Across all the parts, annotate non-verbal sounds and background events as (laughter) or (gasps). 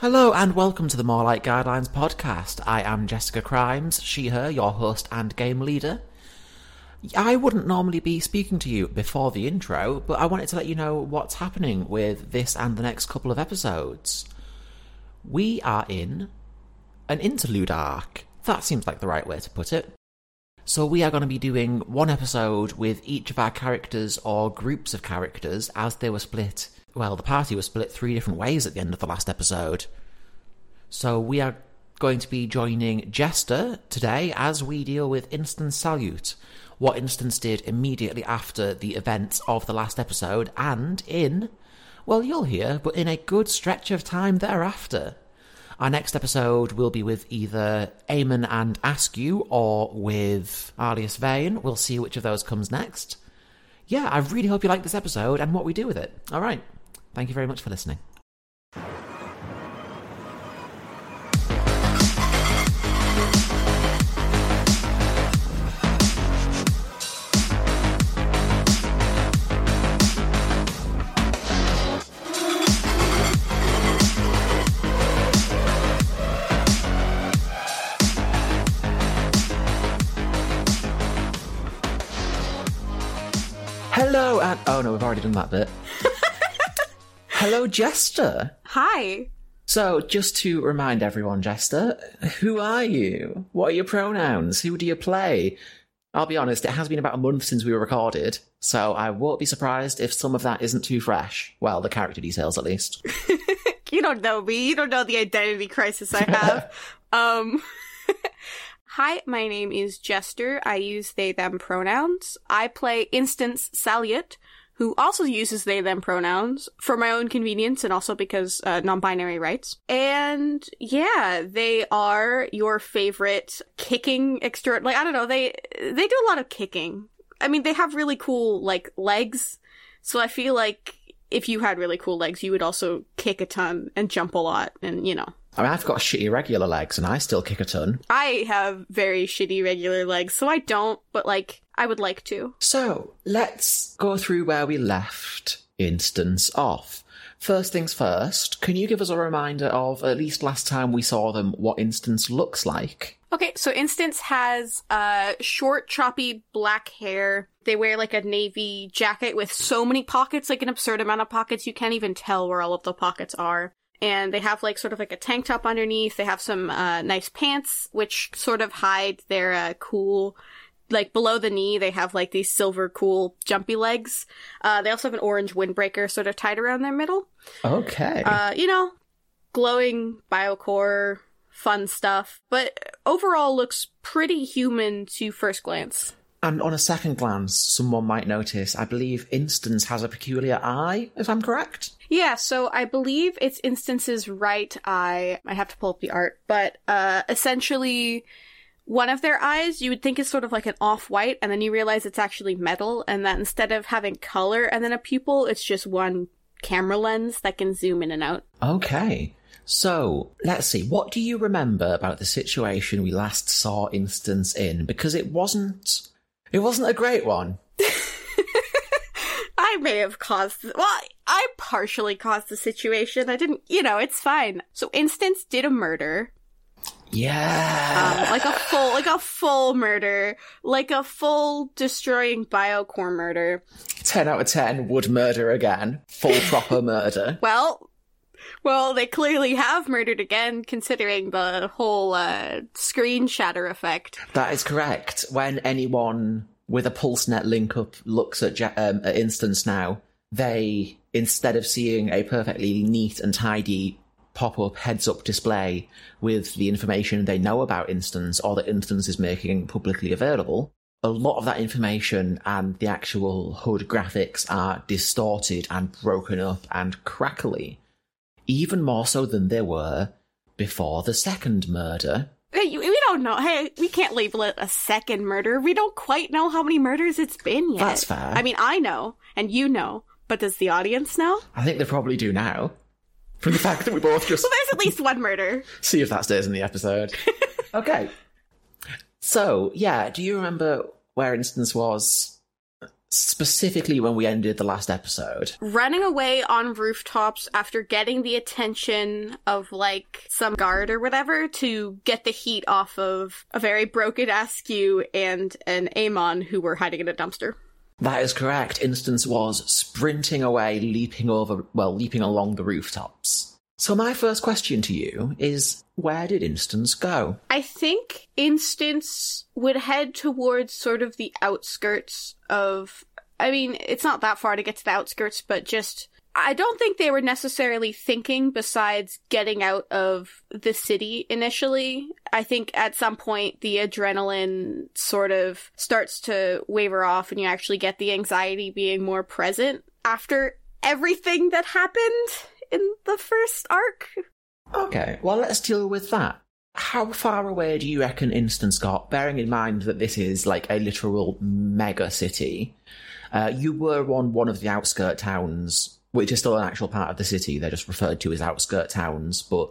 Hello and welcome to the More Like Guidelines podcast. I am Jessica Crimes, she, her, your host and game leader. I wouldn't normally be speaking to you before the intro, but I wanted to let you know what's happening with this and the next couple of episodes. We are in an interlude arc. That seems like the right way to put it. So we are going to be doing one episode with each of our characters or groups of characters as they were split. Well, the party was split three different ways at the end of the last episode. So we are going to be joining Jester today as we deal with Instance Salute. What Instance did immediately after the events of the last episode and in, well, you'll hear, but in a good stretch of time thereafter. Our next episode will be with either Eamon and Askew or with Alias Vane. We'll see which of those comes next. Yeah, I really hope you like this episode and what we do with it. All right. Thank you very much for listening. Hello, and oh no, we've already done that bit. Hello, Jester. Hi. So, just to remind everyone, Jester, who are you? What are your pronouns? Who do you play? I'll be honest, it has been about a month since we were recorded, so I won't be surprised if some of that isn't too fresh. Well, the character details at least. (laughs) You don't know me. You don't know the identity crisis I have. (laughs) um (laughs) Hi, my name is Jester. I use they them pronouns. I play Instance Saliot, who also uses they them pronouns for my own convenience and also because uh, non-binary rights. And yeah, they are your favorite kicking extra like I don't know, they they do a lot of kicking. I mean, they have really cool like legs. So I feel like if you had really cool legs, you would also kick a ton and jump a lot and you know. I mean, I've got shitty regular legs and I still kick a ton. I have very shitty regular legs, so I don't, but like, I would like to. So, let's go through where we left Instance off. First things first, can you give us a reminder of, at least last time we saw them, what Instance looks like? Okay, so Instance has uh short, choppy black hair. They wear like a navy jacket with so many pockets, like an absurd amount of pockets, you can't even tell where all of the pockets are. And they have like sort of like a tank top underneath. They have some uh nice pants, which sort of hide their uh cool like below the knee, they have like these silver cool jumpy legs. Uh, they also have an orange windbreaker sort of tied around their middle. Okay. Uh, you know, glowing biocore, fun stuff, but overall looks pretty human to first glance. And on a second glance, someone might notice, I believe Instance has a peculiar eye, if I'm correct. Yeah, so I believe it's Instance's right eye. I have to pull up the art, but uh, essentially, one of their eyes you would think is sort of like an off-white, and then you realize it's actually metal, and that instead of having color and then a pupil, it's just one camera lens that can zoom in and out. Okay. So, let's see, what do you remember about the situation we last saw Instance in? Because it wasn't. It wasn't a great one. (laughs) I may have caused, well, I partially caused the situation. I didn't, you know, it's fine. So Instance did a murder, Yeah. um, like a full, like a full murder, like a full destroying biocore murder. 10 out of 10 would murder again. Full proper murder. (laughs) Well, well, they clearly have murdered again, considering the whole uh, screen shatter effect. That is correct. When anyone with a PulseNet link up looks at, um, at Instance now, they, instead of seeing a perfectly neat and tidy pop up heads up display with the information they know about Instance or that Instance is making publicly available, a lot of that information and the actual HUD graphics are distorted and broken up and crackly. Even more so than they were before the second murder. Hey, we don't know. Hey, we can't label it a second murder. We don't quite know how many murders it's been yet. That's fair. I mean, I know, and you know, but does the audience know? I think they probably do now. From the fact that we both just (laughs) Well, there's at least one murder. see if that stays in the episode. (laughs) okay. So, yeah, do you remember where Instance was specifically when we ended the last episode. Running away on rooftops after getting the attention of like some guard or whatever to get the heat off of a very broken Askew and an Amon who were hiding in a dumpster. That is correct. Instance was sprinting away, leaping over, well, leaping along the rooftops. So my first question to you is, where did Instance go? I think Instance would head towards sort of the outskirts of. I mean, it's not that far to get to the outskirts, but just. I don't think they were necessarily thinking besides getting out of the city initially. I think at some point the adrenaline sort of starts to waver off and you actually get the anxiety being more present after everything that happened in the first arc. Okay, well, let's deal with that. How far away do you reckon Instance got, bearing in mind that this is like a literal mega city? Uh, you were on one of the outskirt towns, which is still an actual part of the city. They're just referred to as outskirt towns, but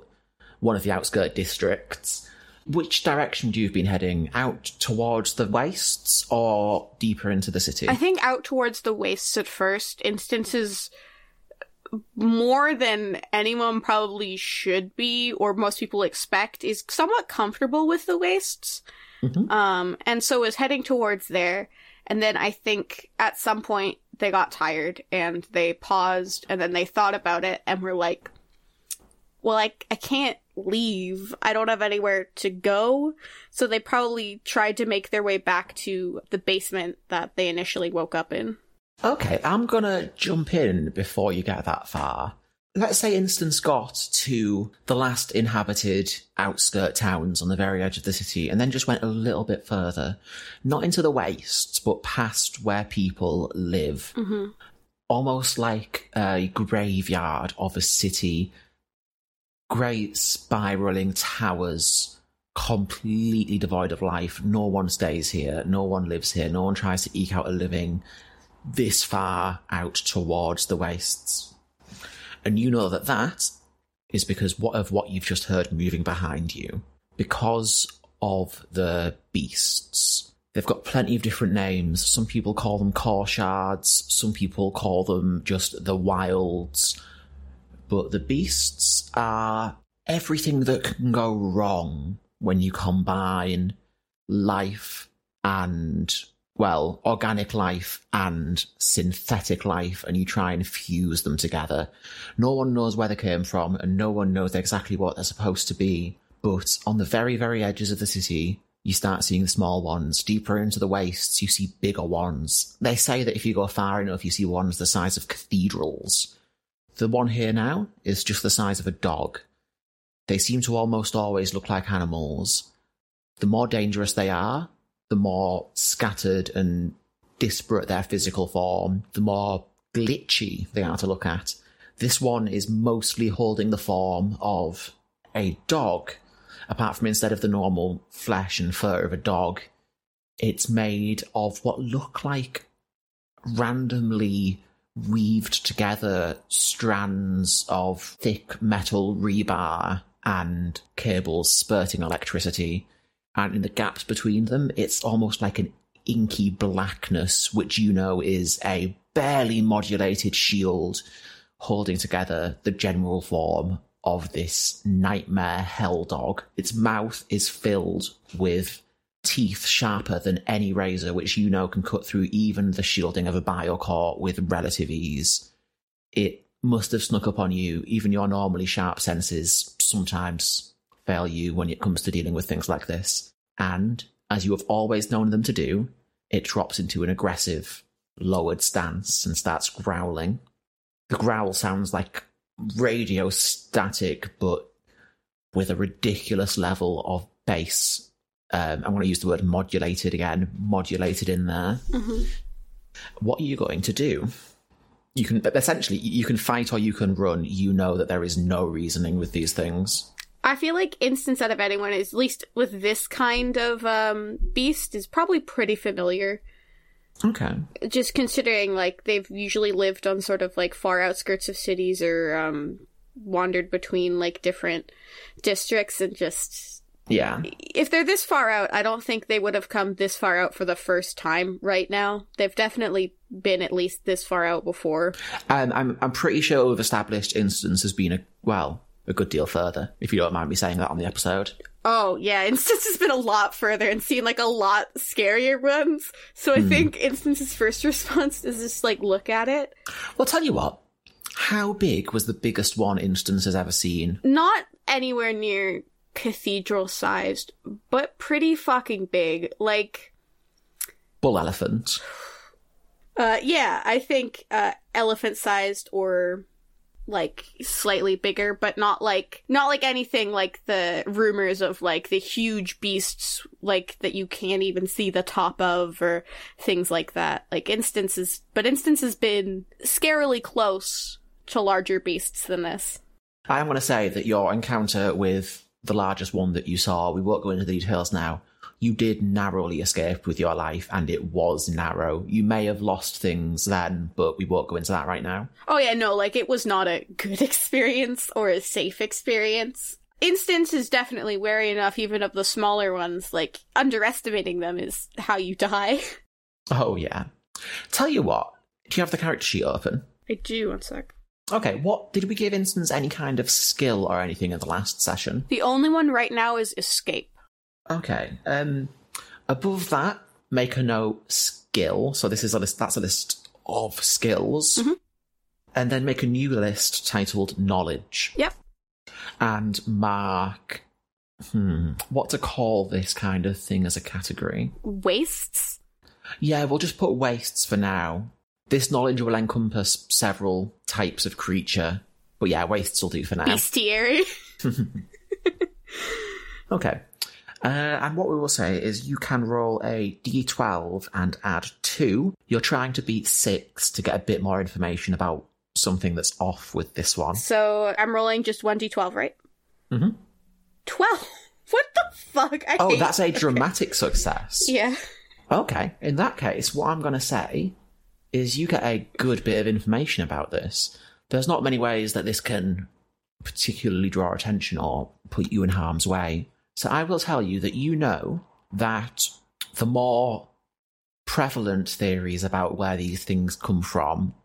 one of the outskirt districts. Which direction do you have been heading? Out towards the wastes or deeper into the city? I think out towards the wastes at first. Instances more than anyone probably should be, or most people expect, is somewhat comfortable with the wastes. Mhm. Um, and so is heading towards there. And then I think at some point they got tired and they paused and then they thought about it and were like, well, I, I can't leave. I don't have anywhere to go. So they probably tried to make their way back to the basement that they initially woke up in. Okay, I'm gonna jump in before you get that far. Let's say Instance got to the last inhabited outskirt towns on the very edge of the city and then just went a little bit further. Not into the wastes, but past where people live. Mm-hmm. Almost like a graveyard of a city. Great spiraling towers, completely devoid of life. No one stays here. No one lives here. No one tries to eke out a living this far out towards the wastes. And you know that that is because of what you've just heard moving behind you. Because of the beasts. They've got plenty of different names. Some people call them core shards, some people call them just the wilds. But the beasts are everything that can go wrong when you combine life and well, organic life and synthetic life, and you try and fuse them together. No one knows where they came from, and no one knows exactly what they're supposed to be. But on the very, very edges of the city, you start seeing the small ones. Deeper into the wastes, you see bigger ones. They say that if you go far enough, you see ones the size of cathedrals. The one here now is just the size of a dog. They seem to almost always look like animals. The more dangerous they are, the more scattered and disparate their physical form, the more glitchy they are to look at. This one is mostly holding the form of a dog, apart from instead of the normal flesh and fur of a dog, it's made of what look like randomly weaved together strands of thick metal rebar and cables spurting electricity and in the gaps between them, it's almost like an inky blackness, which you know is a barely modulated shield holding together the general form of this nightmare hell dog. Its mouth is filled with teeth sharper than any razor, which you know can cut through even the shielding of a biocore with relative ease. It must have snuck up on you, even your normally sharp senses sometimes fail you when it comes to dealing with things like this. And, as you have always known them to do, it drops into an aggressive, lowered stance and starts growling. The growl sounds like radio static, but with a ridiculous level of bass. Um, I'm going to use the word modulated again, modulated in there. Mm-hmm. What are you going to do? You can essentially you can fight or you can run. You know that there is no reasoning with these things. I feel like instance out of anyone, is at least with this kind of um, beast, is probably pretty familiar. Okay. Just considering, like, they've usually lived on sort of like far outskirts of cities or um, wandered between like different districts and just Yeah. if they're this far out, I don't think they would have come this far out for the first time right now. They've definitely been at least this far out before. Um, I'm I'm pretty sure we've established instance has been a well a good deal further. If you don't mind me saying that on the episode. Oh, yeah, (laughs) Instance has been a lot further and seen like a lot scarier ones. So I think Instance's first (laughs) response is just like look at it. Well, tell you what. How big was the biggest one instance has ever seen? Not anywhere near cathedral sized, but pretty fucking big. Like, Bull elephant. uh, yeah, I think uh, elephant sized or like slightly bigger, but not like not like anything like the rumors of like the huge beasts like that you can't even see the top of or things like that. Like instances, but instance has been scarily close to larger beasts than this. I'm going to say that your encounter with the largest one that you saw, we won't go into the details now, you did narrowly escape with your life, and it was narrow. You may have lost things then, but we won't go into that right now. Oh yeah, no, like it was not a good (laughs) experience or a safe experience. Instance is definitely wary enough even of the smaller ones, like underestimating them is how you die. (laughs) Oh, yeah. Tell you what, do you have the character sheet open? I do, one sec. Okay, what did we give Instance any kind of skill or anything in the last session? The only one right now is escape. Okay. Um above that, make a note skill. So this is a list that's a list of skills. Mhm. And then make a new list titled knowledge. Yep. And mark hmm, what to call this kind of thing as a category. Wastes? Yeah, we'll just put wastes for now. This knowledge will encompass several types of creature. But yeah, wastes will do for now. Bestiary? (laughs) Okay. Uh, and what we will say is you can roll a d12 and add 2. You're trying to beat 6 to get a bit more information about something that's off with this one. so I'm rolling just 1d12, right? Mm-hmm. 12? (laughs) What the fuck? I Oh, that's a dramatic (laughs) success. Yeah. Okay, in that case, what I'm going to say is you get a good bit of information about this. There's not many ways that this can particularly draw attention or put you in harm's way. So I will tell you that you know that the more prevalent theories about where these things come from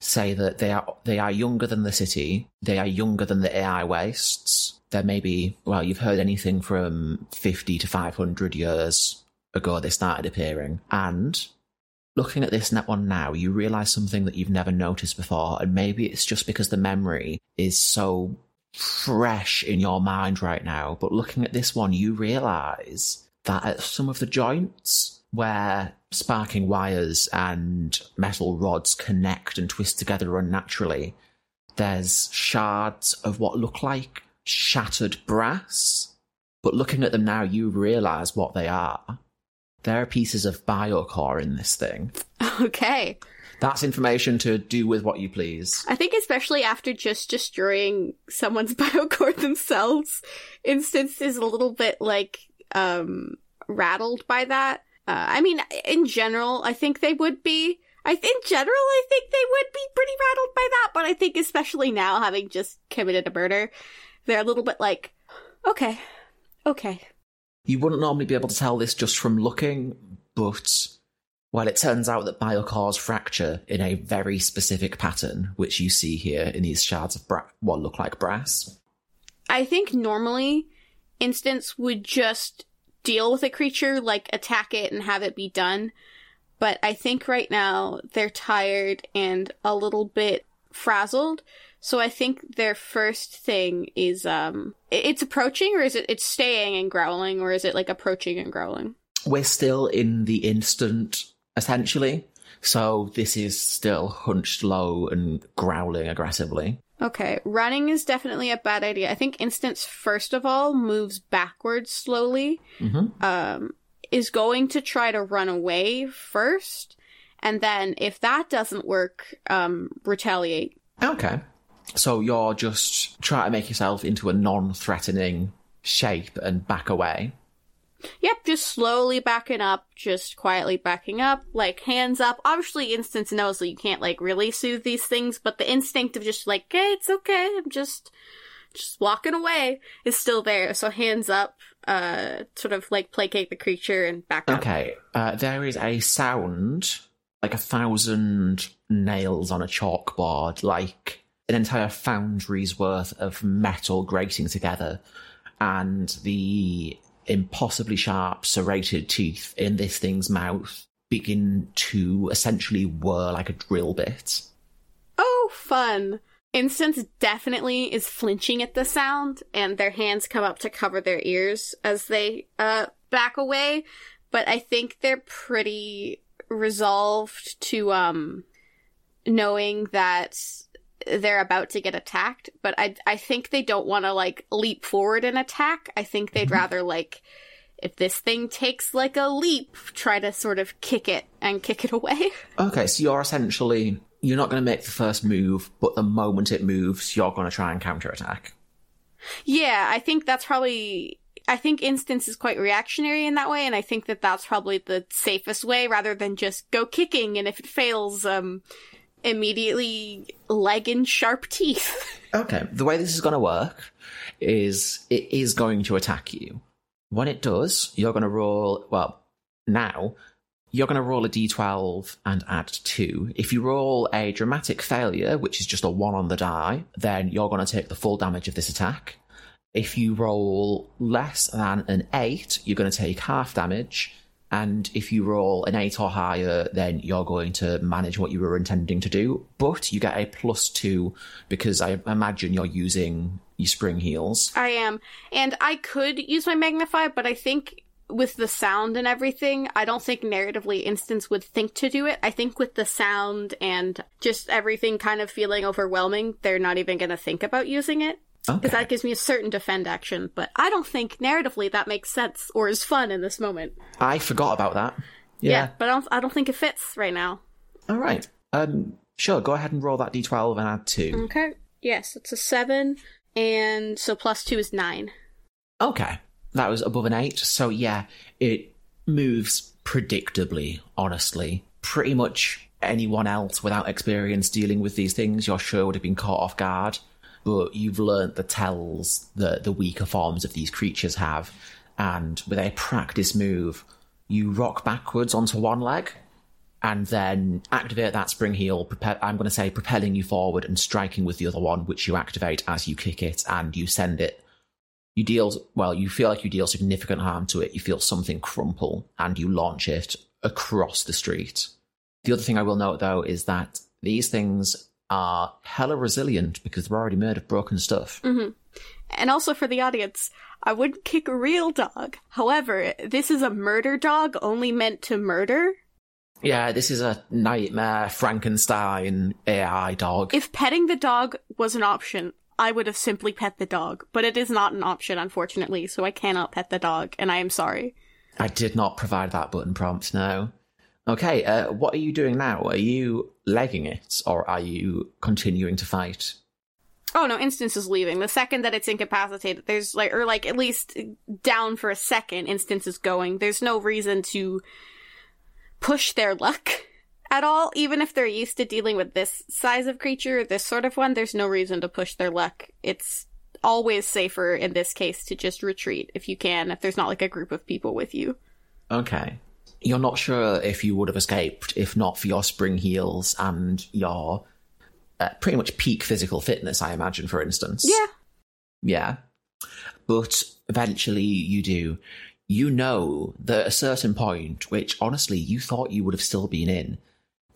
say that they are they are younger than the city, they are younger than the AI wastes. There may be well, you've heard anything from fifty to five hundred years ago they started appearing. And looking at this net one now, you realise something that you've never noticed before, and maybe it's just because the memory is so fresh in your mind right now. But looking at this one, you realise that at some of the joints where sparking wires and metal rods connect and twist together unnaturally, there's shards of what look like shattered brass. But looking at them now, you realise what they are. There are pieces of biocore in this thing. (laughs) Okay. That's information to do with what you please. I think especially after just destroying someone's (laughs) biocore themselves, Instance is a little bit like um rattled by that. Uh, I mean, in general, I think they would be. I in general, I think they would be pretty rattled by that. But I think especially now, having just committed a murder, they're a little bit like, okay, okay, You wouldn't normally be able to tell this just from looking, but well, it turns out that biocores fracture in a very specific pattern, which you see here in these shards of bra- what look like brass. I think normally Instance would just deal with a creature, like attack it and have it be done. But I think right now they're tired and a little bit frazzled. So I think their first thing is um it's approaching or is it it's staying and growling or is it like approaching and growling? We're still in the instant, essentially. So this is still hunched low and growling aggressively. Okay, running is definitely a bad idea. I think Instance first of all moves backwards slowly. Mm-hmm. um, is going to try to run away first, and then if that doesn't work, um, retaliate. Okay. So you're just trying to make yourself into a non-threatening shape and back away. Yep, just slowly backing up, just quietly backing up, like hands up. Obviously, Instance knows that you can't like really soothe these things, but the instinct of just like, hey, it's okay, I'm just, just walking away is still there. So hands up, uh, sort of like placate the creature and back up. Okay, uh, there is a sound like a thousand nails on a chalkboard, like an entire foundry's worth of metal grating together, and the impossibly sharp serrated teeth in this thing's mouth begin to essentially whir like a drill bit. Oh, fun. Instance definitely is flinching at the sound, and their hands come up to cover their ears as they uh, back away. But I think they're pretty resolved to um, knowing that they're about to get attacked. But I I think they don't want to like leap forward and attack. I think they'd rather like if this thing takes like a leap, try to sort of kick it and kick it away. (laughs) Okay, so you're essentially you're not going to make the first move, but the moment it moves, you're going to try and counterattack. Yeah, I think that's probably. I think instance is quite reactionary in that way, and I think that that's probably the safest way rather than just go kicking, and if it fails, um, immediately leg in sharp teeth. (laughs) Okay, the way this is going to work is it is going to attack you. When it does, you're going to roll. Well, now you're going to roll a d12 and add 2. If you roll a dramatic failure, which is just a 1 on the die, then you're going to take the full damage of this attack. If you roll less than an 8, you're going to take half damage. And if you roll an 8 or higher, then you're going to manage what you were intending to do. But you get a plus 2 because I imagine you're using your spring heels. I am. And I could use my magnify, but I think with the sound and everything, I don't think narratively Instance would think to do it. I think with the sound and just everything kind of feeling overwhelming, they're not even going to think about using it. Because Okay. that gives me a certain defend action, but I don't think narratively that makes sense or is fun in this moment. I forgot about that. Yeah, but I don't, I don't think it fits right now. All right. Um, sure. Go ahead and roll that d12 and add two. Okay. Yes, it's a seven, and so plus two is nine. Okay, that was above an eight. So yeah, it moves predictably. Honestly, pretty much anyone else without experience dealing with these things, you're sure would have been caught off guard. But you've learnt the tells that the weaker forms of these creatures have, and with a practice move, you rock backwards onto one leg and then activate that spring heel. Prope- I'm going to say propelling you forward and striking with the other one, which you activate as you kick it and you send it. You deal well. You feel like you deal significant harm to it. You feel something crumple and you launch it across the street. The other thing I will note though is that these things are hella resilient because they're already made of broken stuff. And also for the audience, I wouldn't kick a real dog. However, this is a murder dog only meant to murder. Yeah, this is a nightmare Frankenstein AI dog. If petting the dog was an option, I would have simply pet the dog, but it is not an option, unfortunately, so I cannot pet the dog, and I am sorry. I did not provide that button prompt, no. Okay, uh, what are you doing now? Are you legging it, or are you continuing to fight? Oh no, Instance is leaving. The second that it's incapacitated, there's like, or like at least down for a second, Instance is going. There's no reason to push their luck (laughs) at all. Even if they're used to dealing with this size of creature, this sort of one, there's no reason to push their luck. It's always safer in this case to just retreat if you can, if there's not like a group of people with you. Okay. You're not sure if you would have escaped if not for your spring heels and your uh, pretty much peak physical fitness, I imagine, for instance. Yeah. Yeah. But eventually you do. You know that at a certain point, which honestly you thought you would have still been in,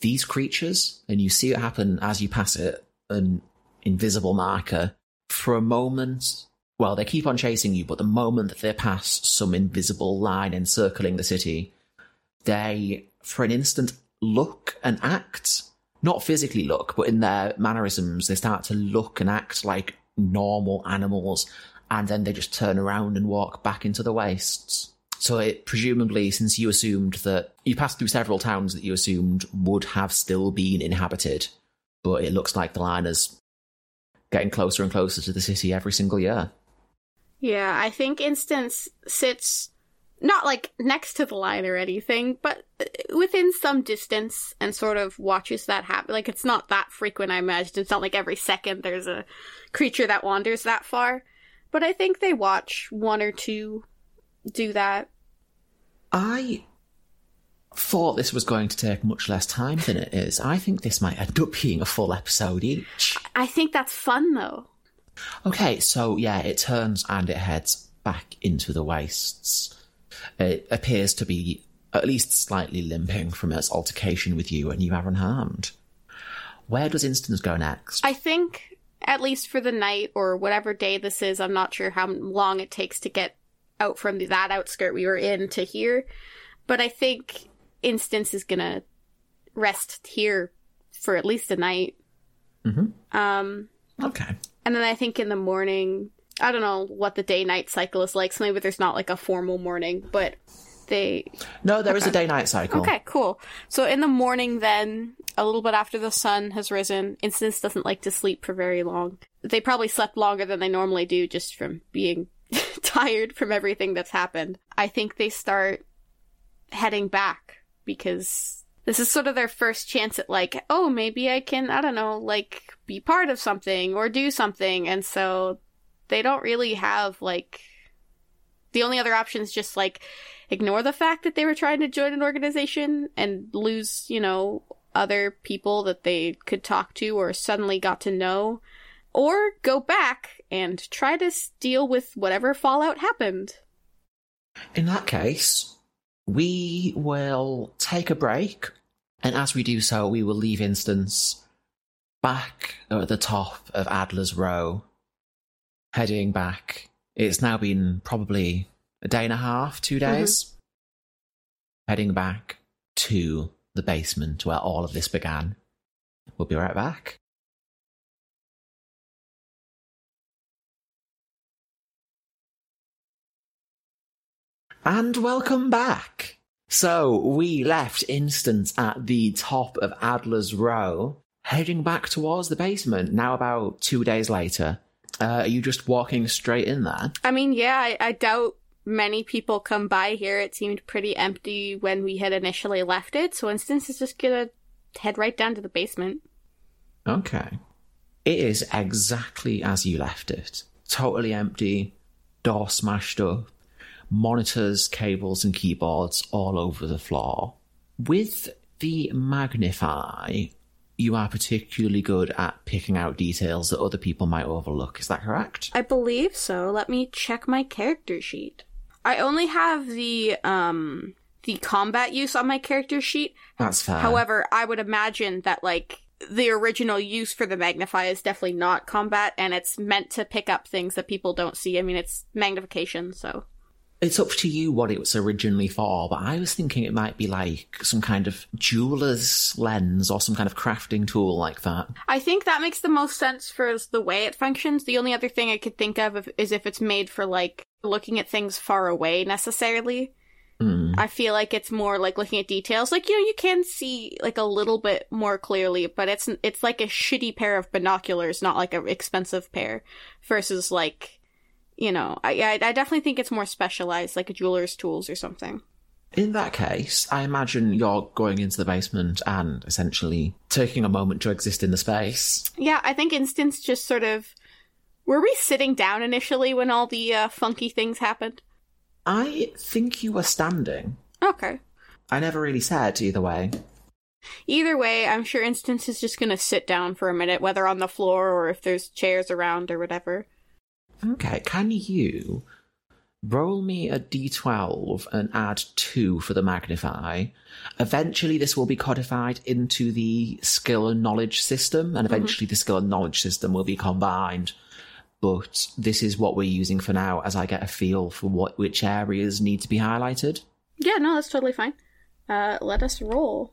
these creatures, and you see it happen as you pass it, an invisible marker, for a moment, well, they keep on chasing you, but the moment that they pass some invisible line encircling the city, they, for an instant, look and act. Not physically look, but in their mannerisms, they start to look and act like normal animals, and then they just turn around and walk back into the wastes. So it presumably, since you assumed that you passed through several towns that you assumed would have still been inhabited, but it looks like the line is getting closer and closer to the city every single year. Yeah, I think Instance sits not like next to the line or anything, but uh, within some distance and sort of watches that happen. Like it's not that frequent, I imagine. It's not like every second there's a creature that wanders that far. But I think they watch one or two do that. I thought this was going to take much less time than it is. I think this might end up being a full episode each. I think that's fun though. Okay, so yeah, it turns and it heads back into the wastes. It appears to be at least slightly limping from its altercation with you, and you are unharmed. Where does Instance go next? I think, at least for the night or whatever day this is, I'm not sure how long it takes to get out from that outskirt we were in to here, but I think Instance is gonna rest here for at least a night. Mm-hmm. Um, Okay. and then I think in the morning, I don't know what the day night cycle is like. So maybe there's not like a formal morning, but they No, there is a day night cycle. Okay, cool. So in the morning, then, a little bit after the sun has risen, Instance doesn't like to sleep for very long. They probably slept longer than they normally do just from being (laughs) tired from everything that's happened. I think they start heading back because this is sort of their first chance at, like, oh, maybe I can, I don't know, like, be part of something or do something. And so they don't really have, like, the only other option is just, like, ignore the fact that they were trying to join an organization and lose, you know, other people that they could talk to or suddenly got to know, or go back and try to deal with whatever fallout happened. In that case, we will take a break, and as we do so, we will leave Instance back at the top of Adler's Row, heading back. It's now been probably a day and a half, two mm-hmm. days, heading back to the basement where all of this began. We'll be right back. And welcome back. So we left Instance at the top of Adler's Row, heading back towards the basement. Now about two days later, uh, are you just walking straight in there? I mean, yeah, I, I doubt many people come by here. It seemed pretty empty when we had initially left it, so Instance is just gonna head right down to the basement. Okay. It is exactly as you left it. Totally empty, door smashed up, monitors, cables, and keyboards all over the floor. With the Magnify, you are particularly good at picking out details that other people might overlook. Is that correct? I believe so. Let me check my character sheet. I only have the um the combat use on my character sheet. That's fair. However, I would imagine that like the original use for the magnify is definitely not combat and it's meant to pick up things that people don't see. I mean, it's magnification, so It's up to you what it was originally for, but I was thinking it might be like some kind of jeweler's lens or some kind of crafting tool like that. I think that makes the most sense for the way it functions. The only other thing I could think of is if it's made for like looking at things far away necessarily. Hmm. I feel like it's more like looking at details. Like you know, you can see like a little bit more clearly, but it's it's like a shitty pair of binoculars, not like an expensive pair. Versus like, you know, I I, definitely think it's more specialized, like a jeweler's tools or something. In that case, I imagine you're going into the basement and essentially taking a moment to exist in the space. Yeah, I think Instance just sort of. Were we sitting down initially when all the uh, funky things happened? I think you were standing. Okay. I never really said either way. Either way, I'm sure Instance is just gonna sit down for a minute, whether on the floor or if there's chairs around or whatever. Okay, can you roll me a d12 and add 2 for the magnify? Eventually, this will be codified into the skill and knowledge system, and eventually, the skill and knowledge system will be combined. But this is what we're using for now as I get a feel for what which areas need to be highlighted. Yeah, no, that's totally fine. Uh, let us roll.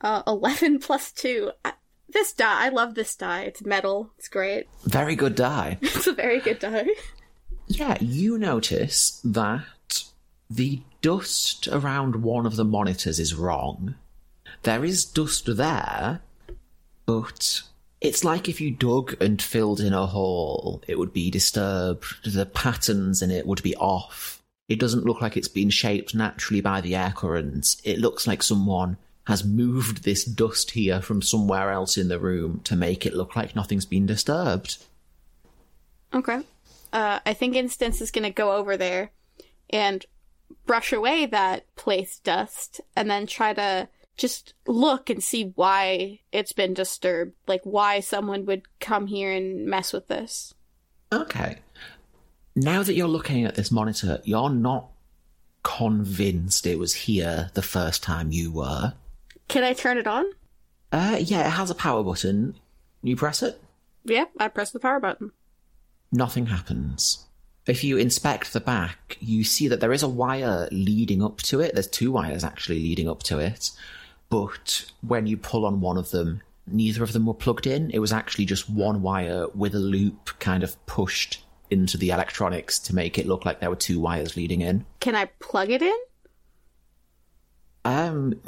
Uh, 11 (laughs) plus 2. I- this die, I love this die. It's metal. It's great. Very good die. (laughs) It's a very good die. Yeah, you notice that the dust around one of the monitors is wrong. There is dust there, but it's like if you dug and filled in a hole, it would be disturbed. The patterns in it would be off. It doesn't look like it's been shaped naturally by the air currents. It looks like someone has moved this dust here from somewhere else in the room to make it look like nothing's been disturbed. Okay. Uh, I think Instance is gonna go over there and brush away that place dust and then try to just look and see why it's been disturbed. Like why someone would come here and mess with this. Okay. Now that you're looking at this monitor, you're not convinced it was here the first time you were. Can I turn it on? Uh, yeah, it has a power button. You press it, Yeah, I press the power button. nothing happens. If you inspect the back, you see that there is a wire leading up to it. There's two wires actually leading up to it. But when you pull on one of them, neither of them were plugged in. It was actually just one wire with a loop kind of pushed into the electronics to make it look like there were two wires leading in. Can I plug it in? Um,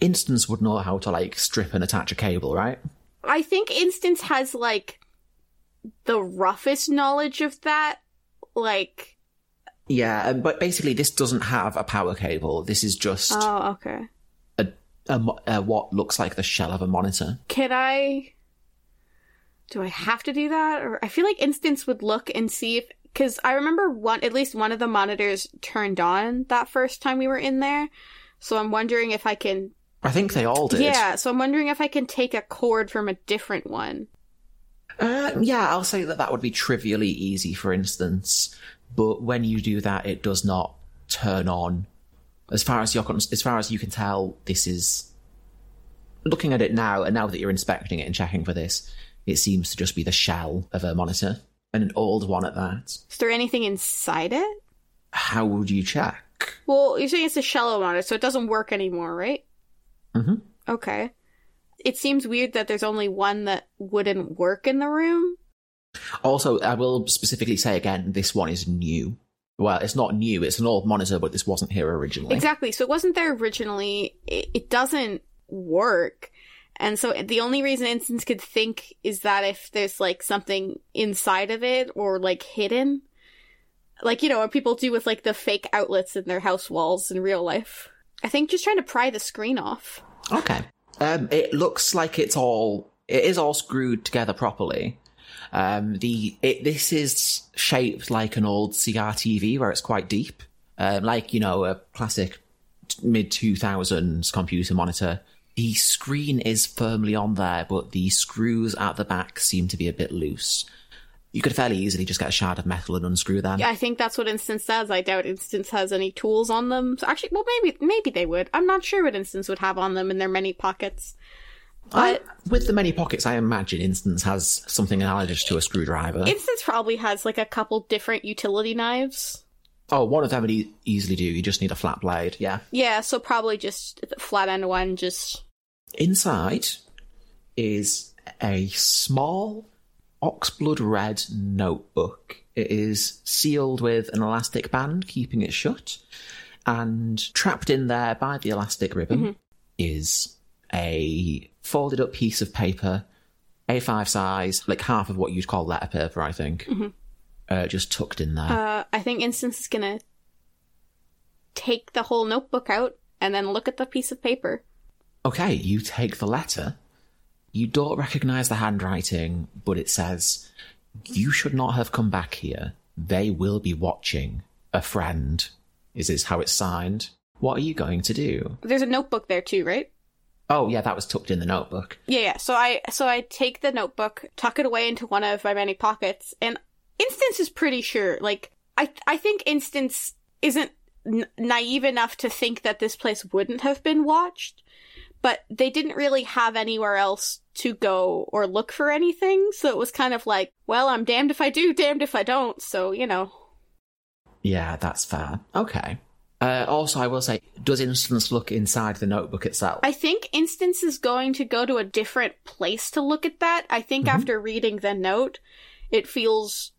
Instance would know how to like strip and attach a cable, right? I think Instance has like the roughest knowledge of that. Like, Yeah, um, but basically, this doesn't have a power cable. This is just oh, okay. a, a, a what looks like the shell of a monitor. Can I? Do I have to do that, or I feel like Instance would look and see if because I remember one at least one of the monitors turned on that first time we were in there. So I'm wondering if I can. I think they all did. Yeah, so I'm wondering if I can take a cord from a different one. Uh, yeah, I'll say that that would be trivially easy, for instance. But when you do that, it does not turn on. As far as you're, con- as far as you can tell, this is looking at it now, and now that you're inspecting it and checking for this, it seems to just be the shell of a monitor and an old one at that. Is there anything inside it? How would you check? Well, you're saying it's a shallow monitor, so it doesn't work anymore, right? Mhm. Okay. It seems weird that there's only one that wouldn't work in the room. Also, I will specifically say again, this one is new. Well, it's not new; it's an old monitor, but this wasn't here originally. Exactly. So it wasn't there originally. It, it doesn't work. And so the only reason Instance could think is that if there's like something inside of it or like hidden, like, you know, what people do with like the fake outlets in their house walls in real life. I think just trying to pry the screen off. Okay. Um, it looks like it's all it is all screwed together properly. Um, the it, this is shaped like an old CRTV where it's quite deep, um, like you know a classic mid two thousands computer monitor. The screen is firmly on there, but the screws at the back seem to be a bit loose. You could fairly easily just get a shard of metal and unscrew them. Yeah, I think that's what Instance does. I doubt Instance has any tools on them. So actually, well, maybe maybe they would. I'm not sure what Instance would have on them in their many pockets. I, with the many pockets, I imagine Instance has something analogous to a screwdriver. Instance probably has like a couple different utility knives. oh, one of them would e- easily do. You just need a flat blade. Yeah. Yeah, so probably just flat end one. Just Inside is a small oxblood red notebook. It is sealed with an elastic band, keeping it shut. And trapped in there by the elastic ribbon is a folded up piece of paper, A5 size, like half of what you'd call letter paper, I think. Uh, just tucked in there. uh, I think Instance is gonna take the whole notebook out and then look at the piece of paper. Okay, you take the letter. You don't recognize the handwriting, but it says, You should not have come back here. They will be watching. A friend. Is this how it's signed? What are you going to do? There's a notebook there too, right? Oh, yeah, that was tucked in the notebook. Yeah, yeah. So I so I take the notebook, tuck it away into one of my many pockets, and Instance is pretty sure. Like I I think Instance isn't n- naive enough to think that this place wouldn't have been watched, but they didn't really have anywhere else to go or look for anything, so it was kind of like, well, I'm damned if I do, damned if I don't. So you know, Yeah, that's fair. Okay. Uh, also, I will say, does Instance look inside the notebook itself? I think Instance is going to go to a different place to look at that. I think after reading the note, it feels,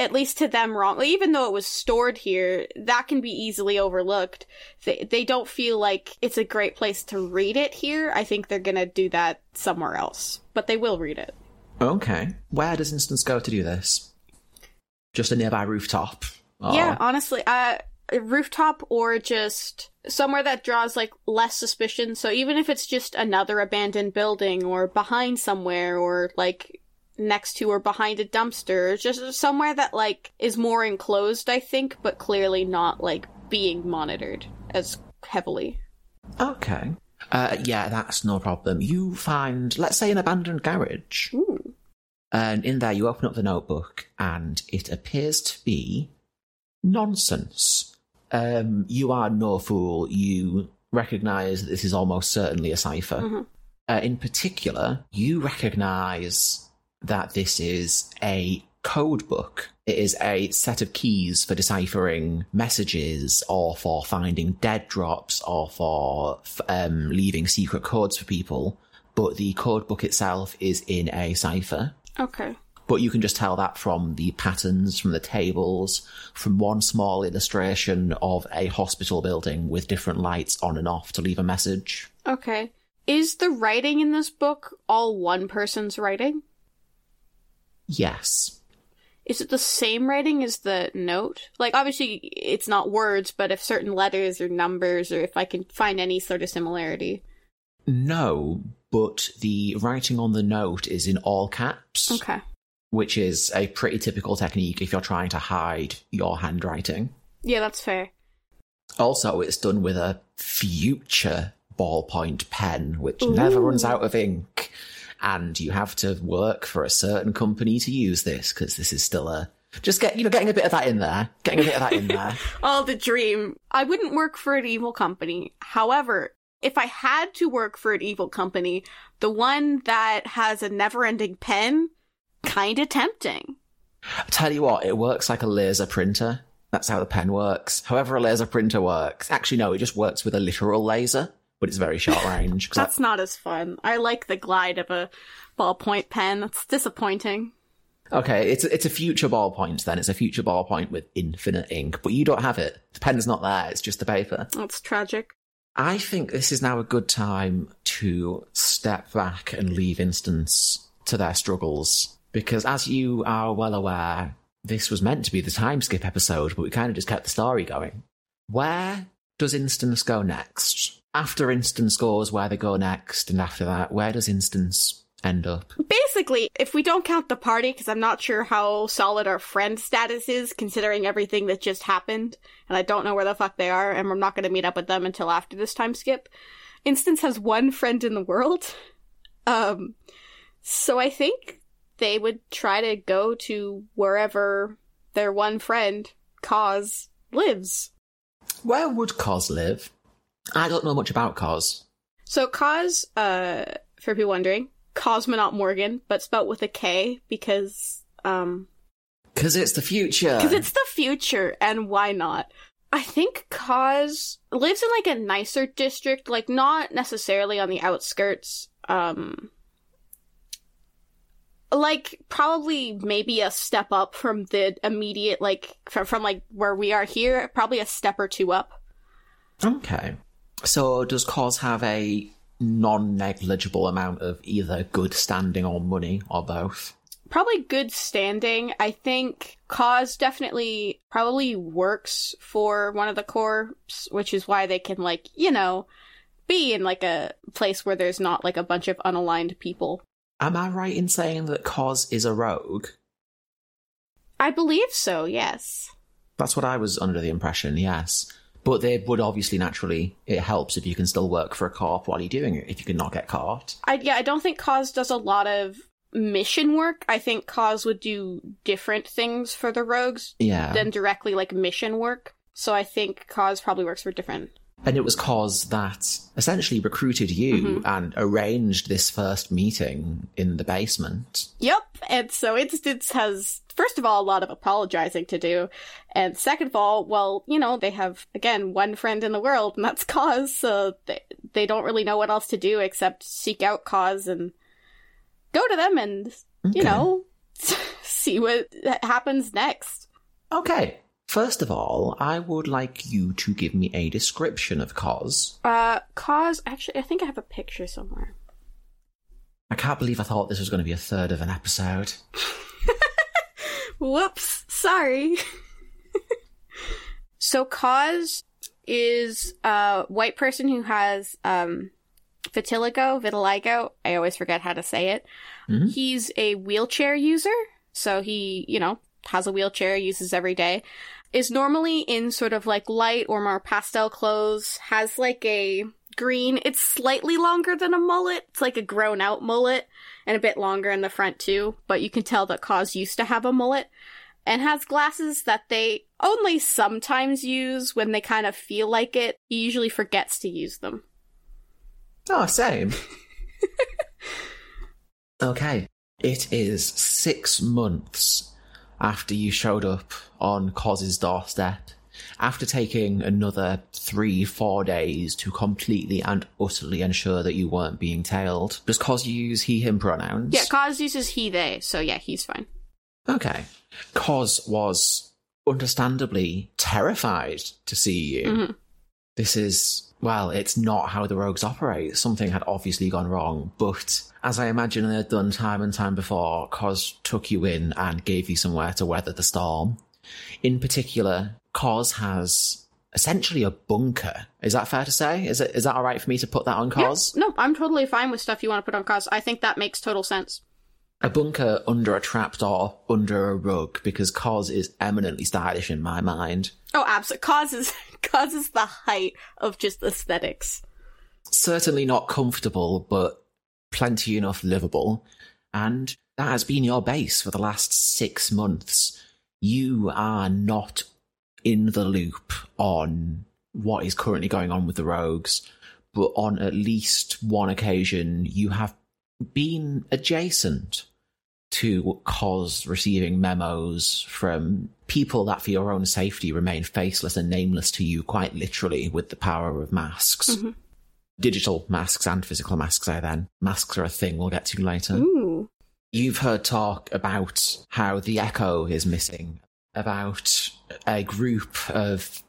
at least to them, wrong. Even though it was stored here, that can be easily overlooked. They, they don't feel like it's a great place to read it here. I think they're gonna do that somewhere else. But they will read it. Okay. Where does Instance go to do this? Just a nearby rooftop? Or- Yeah, honestly, uh, a rooftop or just somewhere that draws like less suspicion. So even if it's just another abandoned building or behind somewhere or like next to or behind a dumpster, just somewhere that like is more enclosed, I think, but clearly not like being monitored as heavily. Okay. Uh, yeah, that's no problem. You find, let's say, an abandoned garage. Ooh. And in there, you open up the notebook, and it appears to be nonsense. Um, you are no fool. You recognize that this is almost certainly a cipher. Mhm. Uh, in particular, you recognize that this is a code book. It is a set of keys for deciphering messages or for finding dead drops or for um, leaving secret codes for people. But the code book itself is in a cipher. Okay. But you can just tell that from the patterns, from the tables, from one small illustration of a hospital building with different lights on and off to leave a message. Okay. Is the writing in this book all one person's writing? Yes. Is it the same writing as the note? Like, obviously, it's not words, but if certain letters or numbers, or if I can find any sort of similarity. No, but the writing on the note is in all caps, Okay. which is a pretty typical technique if you're trying to hide your handwriting. Yeah, that's fair. Also, it's done with a future ballpoint pen, which never runs out of ink. And you have to work for a certain company to use this because this is still a just get you know getting a bit of that in there, getting a bit of that in there. (laughs) Oh, the dream. I wouldn't work for an evil company. However, if I had to work for an evil company, the one that has a never ending pen, kinda tempting. I tell you what, it works like a laser printer. That's how the pen works. However, a laser printer works. Actually, no, it just works with a literal laser, but it's very short range. 'cause (laughs) I- That's not as fun. I like the glide of a ballpoint pen. That's disappointing. Okay, it's it's a future ballpoint then. It's a future ballpoint with infinite ink, but you don't have it. The pen's not there. It's just the paper. That's tragic. I think this is now a good time to step back and leave Instance to their struggles because, as you are well aware, this was meant to be the time skip episode, but we kind of just kept the story going. Where does Instance go next? After Instance goes where they go next, and after that, where does Instance end up? Basically, if we don't count the party, because I'm not sure how solid our friend status is, considering everything that just happened, and I don't know where the fuck they are, and we're not going to meet up with them until after this time skip. Instance has one friend in the world. (laughs) Um, so I think they would try to go to wherever their one friend, Cause, lives. Where would Cos live? I don't know much about Cos. So Cause, uh, for people wondering, Kosmonaut Morgan, but spelt with a K because, um, Because it's the future. because it's the future, and why not? I think Cause lives in like a nicer district, like not necessarily on the outskirts. Um, like probably maybe a step up from the immediate, like from from like where we are here, probably a step or two up. Okay. So does Cos have a non-negligible amount of either good standing or money, or both? probably good standing. I think Cause definitely probably works for one of the corps, which is why they can like, you know, be in like a place where there's not like a bunch of unaligned people. Am I right in saying that Cos is a rogue? I believe so, yes. That's what I was under the impression, yes. But they would obviously naturally, it helps if you can still work for a corp while you're doing it, if you can not get caught. I yeah, I don't think Cause does a lot of mission work. I think Cause would do different things for the rogues Yeah. than directly like mission work. So I think Cause probably works for different And it was Cos that essentially recruited you mm-hmm. and arranged this first meeting in the basement. Yep. And so Instance has, first of all, a lot of apologizing to do. And second of all, well, you know, they have, again, one friend in the world, and that's (laughs) Cause. So they, they don't really know what else to do except seek out Cause and go to them and, you know, (laughs) see what happens next. Okay. First of all, I would like you to give me a description of Cos. Uh, Cause, actually, I think I have a picture somewhere. I can't believe I thought this was going to be a third of an episode. Whoops, sorry. (laughs) so Cause is a white person who has um Vitiligo, vitiligo. I always forget how to say it. Mhm. He's a wheelchair user, so he, you know, has a wheelchair, uses every day. Is normally in sort of like light or more pastel clothes, has like a green, it's slightly longer than a mullet. It's like a grown out mullet and a bit longer in the front too, but you can tell that Cause used to have a mullet and has glasses that they only sometimes use when they kind of feel like it. He usually forgets to use them. Oh, same. (laughs) okay. It is six months after you showed up on Coz's doorstep, after taking another three, four days to completely and utterly ensure that you weren't being tailed. Does Cos use he, him pronouns? Yeah, Cause uses he, they, so yeah, he's fine. Okay. Cos was understandably terrified to see you. Mhm. This is, well, it's not how the rogues operate. Something had obviously gone wrong, but as I imagine they had done time and time before, Cos took you in and gave you somewhere to weather the storm. In particular, Cos has essentially a bunker. Is that fair to say? Is it is that alright for me to put that on Cos? Yeah, no, I'm totally fine with stuff you want to put on Cause. I think that makes total sense. a bunker under a trapdoor, under a rug, because Cos is eminently stylish in my mind. Oh, absolutely. Causes (laughs) causes the height of just aesthetics. Certainly not comfortable, but plenty enough livable. And that has been your base for the last six months. You are not in the loop on what is currently going on with the rogues, but on at least one occasion, you have been adjacent to cause receiving memos from people that for your own safety remain faceless and nameless to you quite literally with the power of masks. Mhm. Digital masks and physical masks are then. Masks are a thing we'll get to later. Ooh. You've heard talk about how the Echo is missing, about a group of,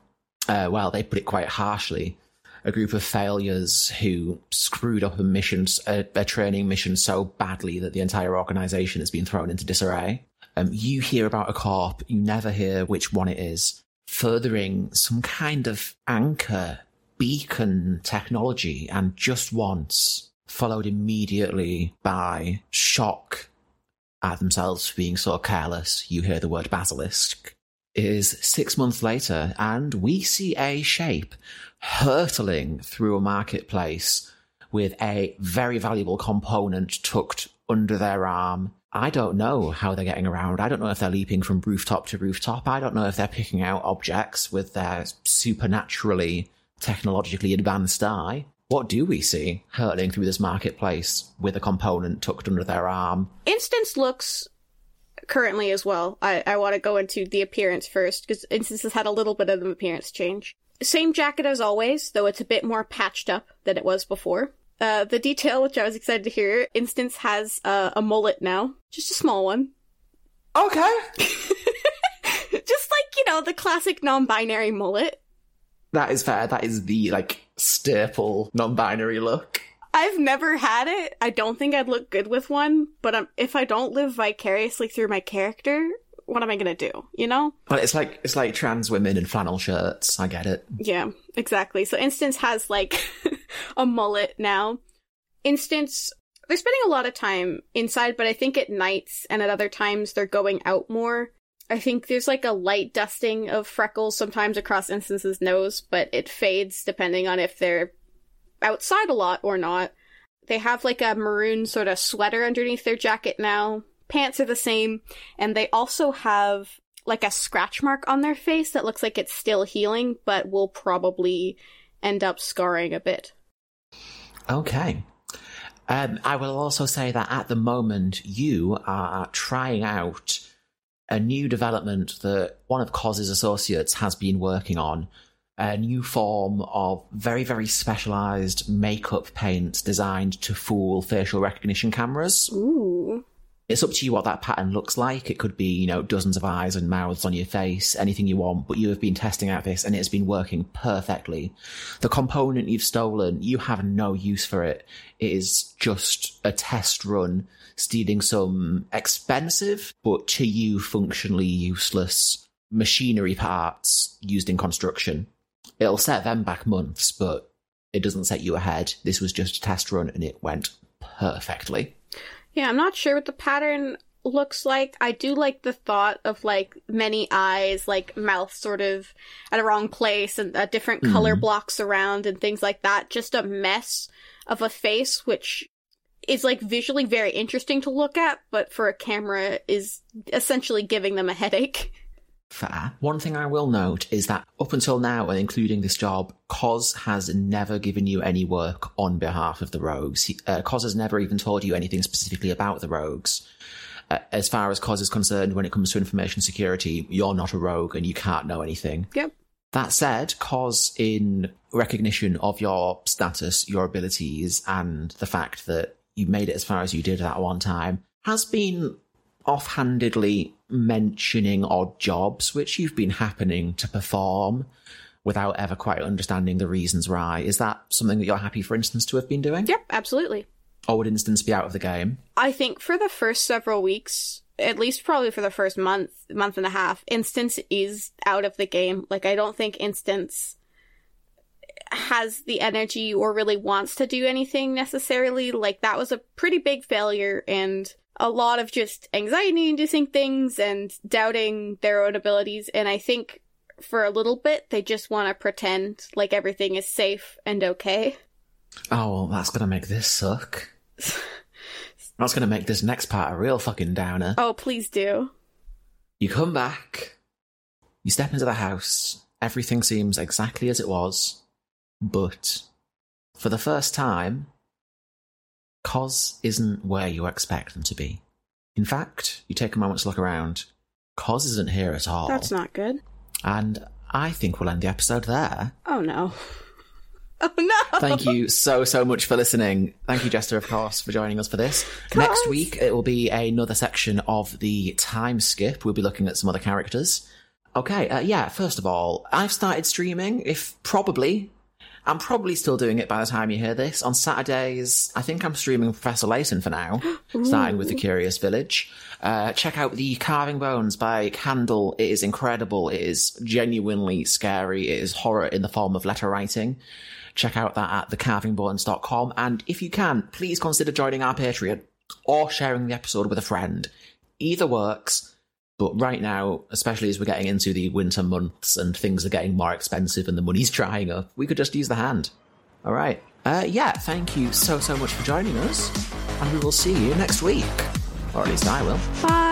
uh, well, they put it quite harshly, a group of failures who screwed up a mission, a, a training mission so badly that the entire organization has been thrown into disarray. Um, you hear about a corp, you never hear which one it is, furthering some kind of anchor beacon technology, and just once followed immediately by shock at themselves being so careless. You hear the word basilisk. Is six months later, and we see a shape hurtling through a marketplace with a very valuable component tucked under their arm. I don't know how they're getting around. I don't know if they're leaping from rooftop to rooftop. I don't know if they're picking out objects with their supernaturally technologically advanced eye. What do we see hurtling through this marketplace with a component tucked under their arm? Instance looks currently as well. I, I want to go into the appearance first because Instance has had a little bit of an appearance change. Same jacket as always, though it's a bit more patched up than it was before. Uh, the detail, which I was excited to hear, Instance has uh, a mullet now, just a small one. Okay. (laughs) (laughs) just like, you know, the classic non binary mullet. That is fair. That is the like staple non-binary look. I've never had it. I don't think I'd look good with one, but um, if I don't live vicariously through my character, what am I gonna do? You know? Well, it's like it's like trans women in flannel shirts. I get it. Yeah, exactly. So Instance has like (laughs) a mullet now. Instance, they're spending a lot of time inside, but I think at nights and at other times they're going out more. I think there's like a light dusting of freckles sometimes across Instance's nose, but it fades depending on if they're outside a lot or not. They have like a maroon sort of sweater underneath their jacket now. Pants are the same, and they also have like a scratch mark on their face that looks like it's still healing, but will probably end up scarring a bit. Okay. Um, I will also say that at the moment you are trying out a new development that one of Coz's associates has been working on. A new form of very, very specialized makeup paint designed to fool facial recognition cameras. Ooh. It's up to you what that pattern looks like. It could be, you know, dozens of eyes and mouths on your face, anything you want, but you have been testing out this and it's been working perfectly. The component you've stolen, you have no use for it. It is just a test run, stealing some expensive, but to you functionally useless machinery parts used in construction. It'll set them back months, but It doesn't set you ahead. This was just a test run and it went perfectly. Yeah, I'm not sure what the pattern looks like. I do like the thought of like many eyes, like mouth sort of at a wrong place and uh, different color blocks around and things like that. Just a mess of a face, which is like visually very interesting to look at, but for a camera is essentially giving them a headache. (laughs) Fair. One thing I will note is that up until now, and including this job, Cos has never given you any work on behalf of the rogues. He, uh, Cos has never even told you anything specifically about the rogues. Uh, as far as Cos is concerned, when it comes to information security, you're not a rogue and you can't know anything. Yep. That said, Cos, in recognition of your status, your abilities, and the fact that you made it as far as you did that one time, has been offhandedly mentioning odd jobs which you've been happening to perform without ever quite understanding the reasons why. Is that something that you're happy, for instance, to have been doing? Yep, absolutely. Or would Instance be out of the game? I think for the first several weeks, at least probably for the first month, month and a half, Instance is out of the game. Like, I don't think Instance has the energy or really wants to do anything necessarily. Like, that was a pretty big failure and a lot of just anxiety inducing things and doubting their own abilities. And I think for a little bit, they just want to pretend like everything is safe and okay. Oh, well, that's gonna make this suck. (laughs) that's gonna make this next part a real fucking downer. Oh, please do. You come back, you step into the house, everything seems exactly as it was, but for the first time, Cos isn't where you expect them to be. In fact, you take a moment to look around. Cos isn't here at all. That's not good. And I think we'll end the episode there. Oh no. (laughs) Oh no. Thank you so, so much for listening. Thank you, Jester, of course, for joining us for this. Next week, it will be another section of the time skip. We'll be looking at some other characters. Okay, uh, yeah, first of all, I've started streaming, if probably. I'm probably still doing it by the time you hear this. On Saturdays, I think I'm streaming Professor Layton for now, (gasps) starting with The Curious Village. Uh, check out The Carving Bones by Candle. It is incredible. It is genuinely scary. It is horror in the form of letter writing. Check out that at thecarvingbones.com. And if you can, please consider joining our Patreon or sharing the episode with a friend. Either works. But right now, especially as we're getting into the winter months and things are getting more expensive and the money's (laughs) drying up, we could just use the hand. All right. Uh, yeah, thank you so, so much for joining us. And we will see you next week. Or at least I will. Bye.